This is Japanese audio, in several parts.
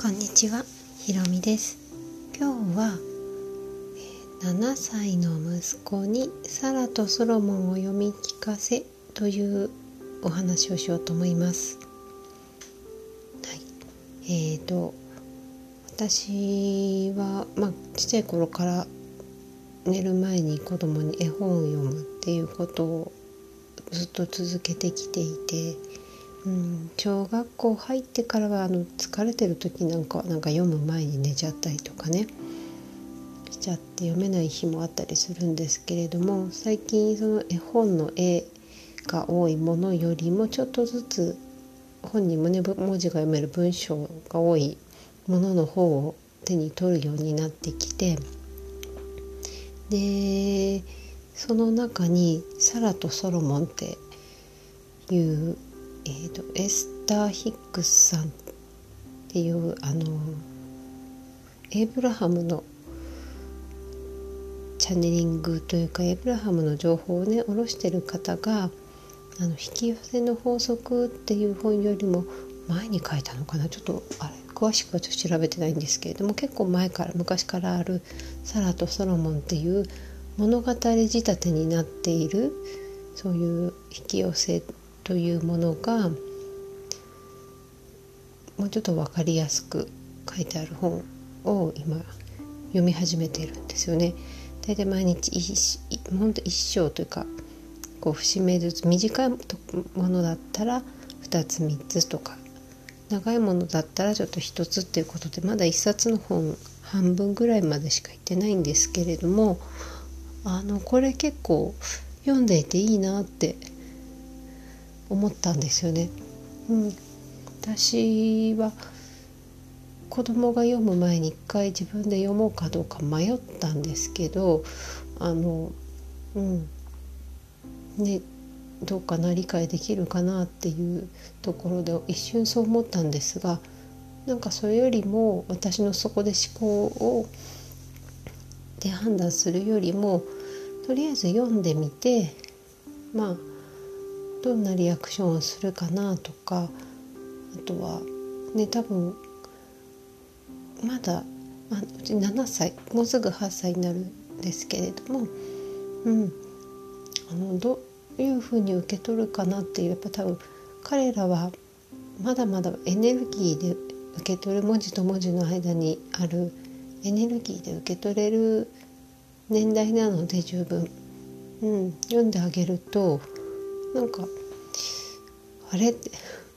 こんにちは、ひろみです。今日は、7歳の息子にサラとソロモンを読み聞かせというお話をしようと思います。はい。えーと私はまあちっちゃい頃から寝る前に子供に絵本を読むっていうことをずっと続けてきていて。うん、小学校入ってからはあの疲れてる時なんかなんか読む前に寝ちゃったりとかね。しちゃって読めない日もあったりするんですけれども最近その絵本の絵が多いものよりもちょっとずつ本にもね文字が読める文章が多いものの方を手に取るようになってきてでその中に「サラとソロモン」っていうえーと、エスター・ヒックスさんっていうあのエイブラハムのチャネリングというかエイブラハムの情報をね下ろしてる方があの引き寄せの法則っていう本よりも前に書いたのかな？ちょっとあれ詳しくはちょっと調べてないんですけれども結構前から昔からある「サラとソロモン」っていう物語仕立てになっているそういう引き寄せというものがもうちょっと分かりやすく書いてある本を今読み始めているんですよね。大体毎日本当一章というかこう節目ずつ短いものだったら2つ3つとか長いものだったらちょっと1つっていうことでまだ1冊の本半分ぐらいまでしか行ってないんですけれどもあのこれ結構読んでいていいなって思ったんですよね。うん、私は子供が読む前に一回自分で読もうかどうか迷ったんですけどあのうんねどうかな理解できるかなっていうところで一瞬そう思ったんですがなんかそれよりも私のそこで思考をで判断するよりもとりあえず読んでみてまあどんなリアクションをするかなとかあとはね多分まだ、まあ、うち7歳もうすぐ8歳になるんですけれども、うん、あのどういうふうに受け取るかなっていうやっぱ多分彼らはまだまだエネルギーで受け取る文字と文字の間にあるエネルギーで受け取れる年代なので十分、うん、読んであげるとなんかあれって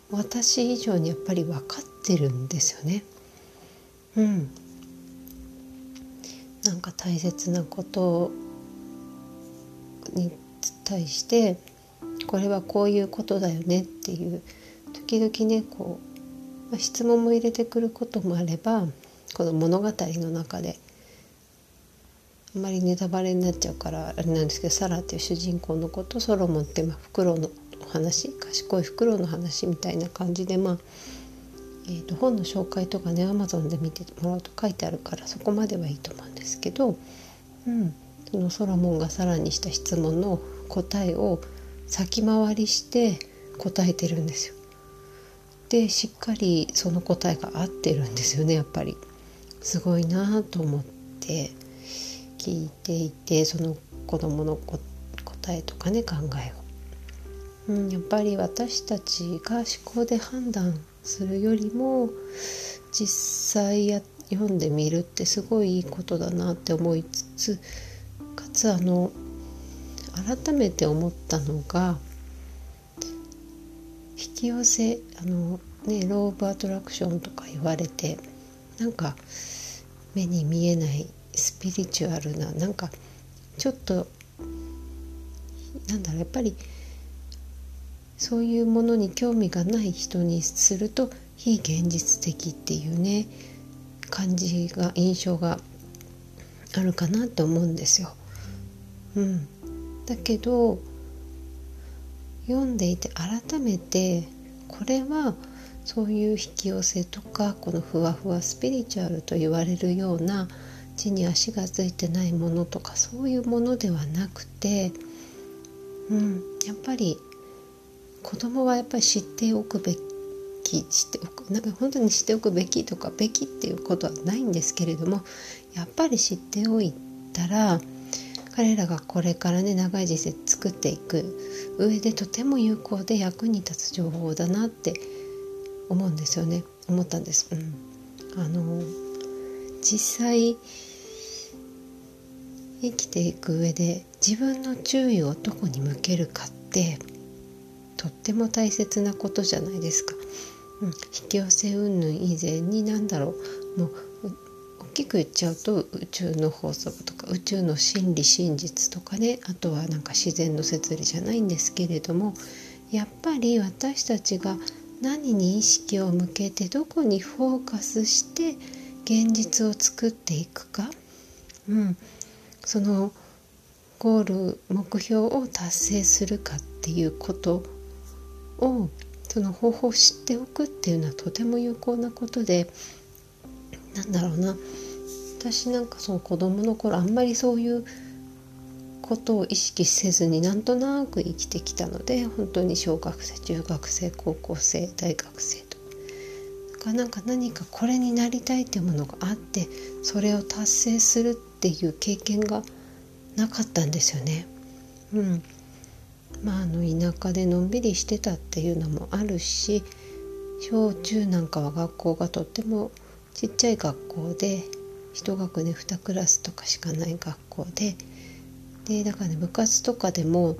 私以上にやっぱり分かってるんですよね。うん。なんか大切なことに対してこれはこういうことだよねっていう時々ねこう、質問も入れてくることもあればこの物語の中であんまりネタバレになっちゃうからあれなんですけどサラっていう主人公の子とソロモンってまあフクロウの話賢いフクロウの話みたいな感じでまあ、えー、と本の紹介とかねアマゾンで見てもらうと書いてあるからそこまではいいと思うんですけど、うん、そのソロモンがさらにした質問の答えを先回りして答えてるんですよ。でしっかりその答えが合ってるんですよねやっぱり。すごいなと思って聞いていてその子どもの答えとかね考えを。うん、やっぱり私たちが思考で判断するよりも実際や読んでみるってすごいいいことだなって思いつつかつあの改めて思ったのが引き寄せあの、ね、ロー・ブ・アトラクションとか言われてなんか目に見えないスピリチュアルななんかちょっとなんだろうやっぱりそういうものに興味がない人にすると非現実的っていうね感じが印象があるかなと思うんですよ。うん、だけど読んでいて改めてこれはそういう引き寄せとかこのふわふわスピリチュアルと言われるような地に足がついてないものとかそういうものではなくて、うん、やっぱり子供はやっぱり知っておくべききしておくなんか本当に知っておくべきとかべきっていうことはないんですけれどもやっぱり知っておいたら彼らがこれからね長い人生作っていく上でとても有効で役に立つ情報だなって思うんですよね思ったんです。うん、あの実際生きていく上で自分の注意をどこに向けるかってとっても大切なことじゃないですか。うん、引き寄せ云々以前に何だろう。もう大きく言っちゃうと宇宙の法則とか宇宙の真理真実とかね。あとはなんか自然の摂理じゃないんですけれどもやっぱり私たちが何に意識を向けてどこにフォーカスして現実を作っていくか、うん、そのゴール目標を達成するかっていうことをその方法を知っておくっていうのはとても有効なことでなんだろうな。私なんかその子供の頃あんまりそういうことを意識せずになんとなく生きてきたので本当に小学生中学生高校生大学生と。かなんか何かこれになりたいっていうものがあってそれを達成するっていう経験がなかったんですよね。うん、まああの田舎でのんびりしてたっていうのもあるし小中なんかは学校がとってもちっちゃい学校で1学年2クラスとかしかない学校ででだからね部活とかでも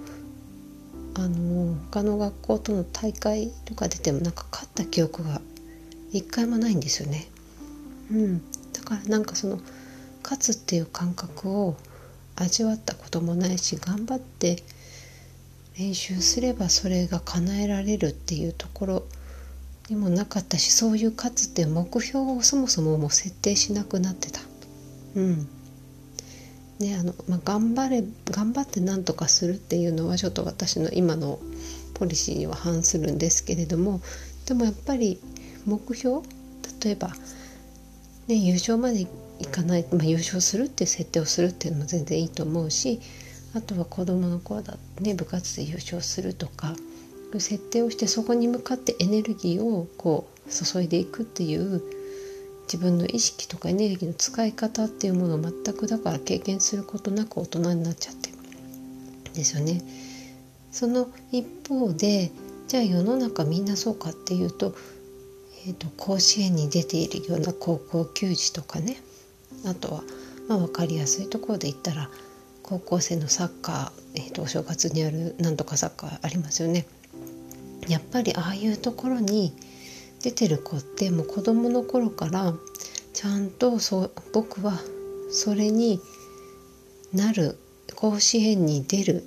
あの他の学校との大会とか出てもなんか勝った記憶が一回もないんですよね。うん、だからなんかその勝つっていう感覚を味わったこともないし頑張って練習すればそれが叶えられるっていうところにもなかったしそういう勝つっていう目標をそもそももう設定しなくなってた。うんねあのまあ、頑張れ頑張って何とかするっていうのはちょっと私の今のポリシーには反するんですけれどもでもやっぱり目標例えば、ね、優勝までいかない、まあ、優勝するっていう設定をするっていうのも全然いいと思うしあとは子どもの頃だね部活で優勝するとか設定をしてそこに向かってエネルギーをこう注いでいくっていう自分の意識とかエネルギーの使い方っていうものを全くだから経験することなく大人になっちゃってですよね。その一方でじゃあ世の中みんなそうかっていうと,、えーと、甲子園に出ているような高校球児とかねあとは、まあ、分かりやすいところで言ったら高校生のサッカー、えーと、お正月にあるなんとかサッカーありますよね。やっぱりああいうところに出てる子ってもう子供の頃からちゃんとそう僕はそれになる甲子園に出る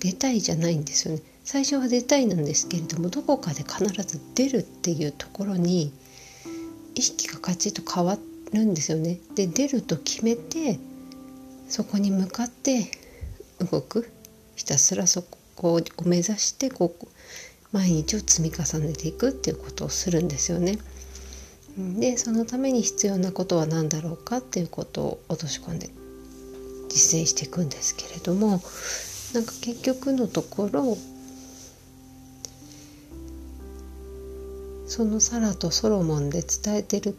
出たいじゃないんですよね最初は出たいなんですけれどもどこかで必ず出るっていうところに意識がカチッと変わるんですよねで出ると決めてそこに向かって動くひたすらそこを目指してこう毎日を積み重ねていくっていうことをするんですよね。でそのために必要なことは何だろうかっていうことを落とし込んで実践していくんですけれどもなんか結局のところそのサラとソロモンで伝えてる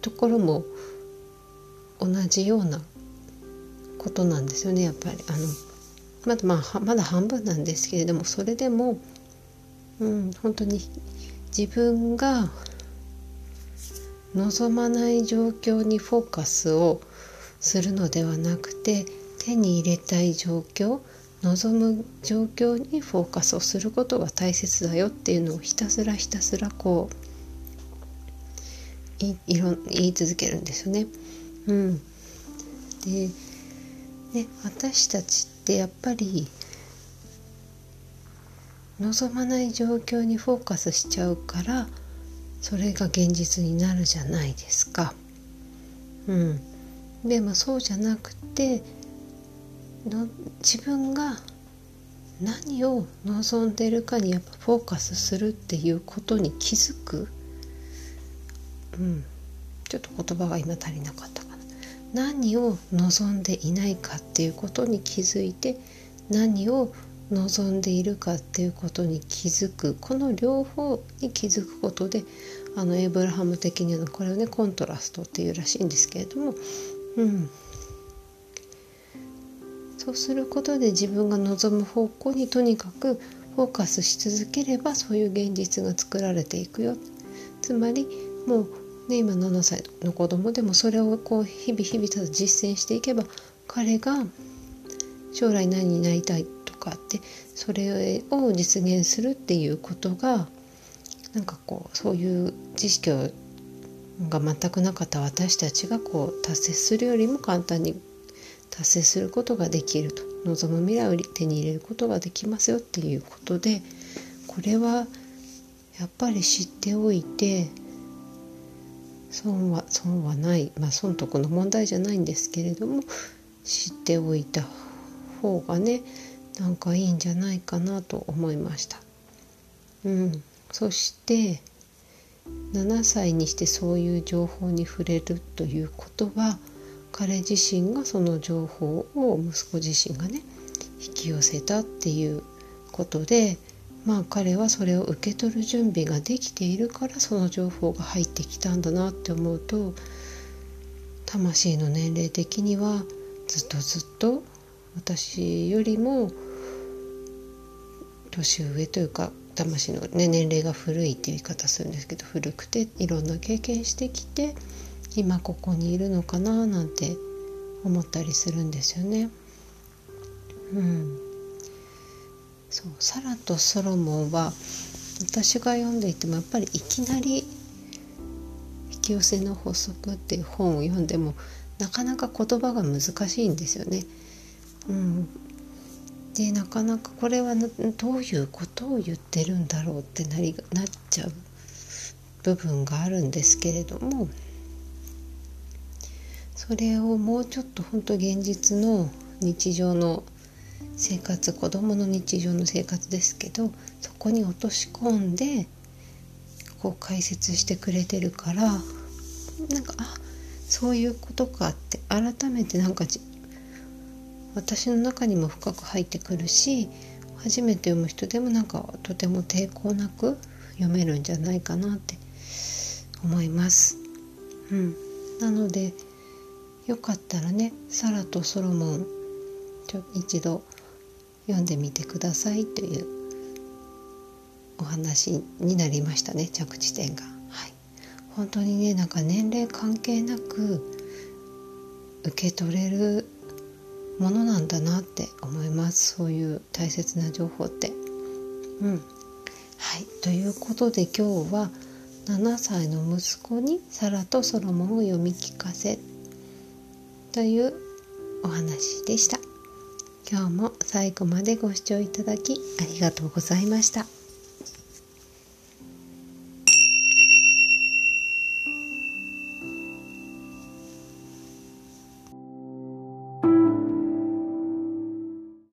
ところも同じようなことなんですよね。やっぱり。あのまだまあまだ半分なんですけれどもそれでもうん、本当に自分が望まない状況にフォーカスをするのではなくて手に入れたい状況望む状況にフォーカスをすることが大切だよっていうのをひたすらひたすらこういいろ言い続けるんですよね。うん、でね私たちってやっぱり望まない状況にフォーカスしちゃうからそれが現実になるじゃないですか。うん、でもそうじゃなくての自分が何を望んでるかにやっぱフォーカスするっていうことに気づく、うん、ちょっと言葉が今足りなかったかな。何を望んでいないかっていうことに気づいて何を望んでいるかっていうことに気づく。この両方に気づくことであのエイブラハム的にはこれをねコントラストっていうらしいんですけれども、うん、そうすることで自分が望む方向にとにかくフォーカスし続ければそういう現実が作られていくよ。つまりもうね今7歳の子供でもそれをこう日々日々ただ実践していけば彼が将来何になりたいとかってそれを実現するっていうことがなんかこうそういう知識をが全くなかった私たちがこう達成するよりも簡単に達成することができると。望む未来を手に入れることができますよっていうことでこれはやっぱり知っておいて損は損はないまあ損得の問題じゃないんですけれども知っておいた方がねなんかいいんじゃないかなと思いました。うん、そして7歳にしてそういう情報に触れるということは彼自身がその情報を息子自身がね引き寄せたっていうことでまあ彼はそれを受け取る準備ができているからその情報が入ってきたんだなって思うと魂の年齢的にはずっとずっと私よりも年上というか魂の、ね、年齢が古いっていう言い方するんですけど古くていろんな経験してきて今ここにいるのかななんて思ったりするんですよね。うん、そうサラとソロモンは私が読んでいてもやっぱりいきなり「引き寄せの法則」っていう本を読んでもなかなか言葉が難しいんですよね。うん、でなかなかこれはどういうことを言ってるんだろうってなりなっちゃう部分があるんですけれどもそれをもうちょっと本当現実の日常の生活子どもの日常の生活ですけどそこに落とし込んでこう解説してくれてるからなんかあそういうことかって改めてなんか私の中にも深く入ってくるし初めて読む人でもなんかとても抵抗なく読めるんじゃないかなって思います。うん、なのでよかったらねサラとソロモン一度読んでみてくださいというお話になりましたね着地点が。はい、本当にねなんか年齢関係なく受け取れるものなんだなって思います。そういう大切な情報って。うん。はい。ということで今日は7歳の息子にサラとソロモンを読み聞かせというお話でした。今日も最後までご視聴いただきありがとうございました。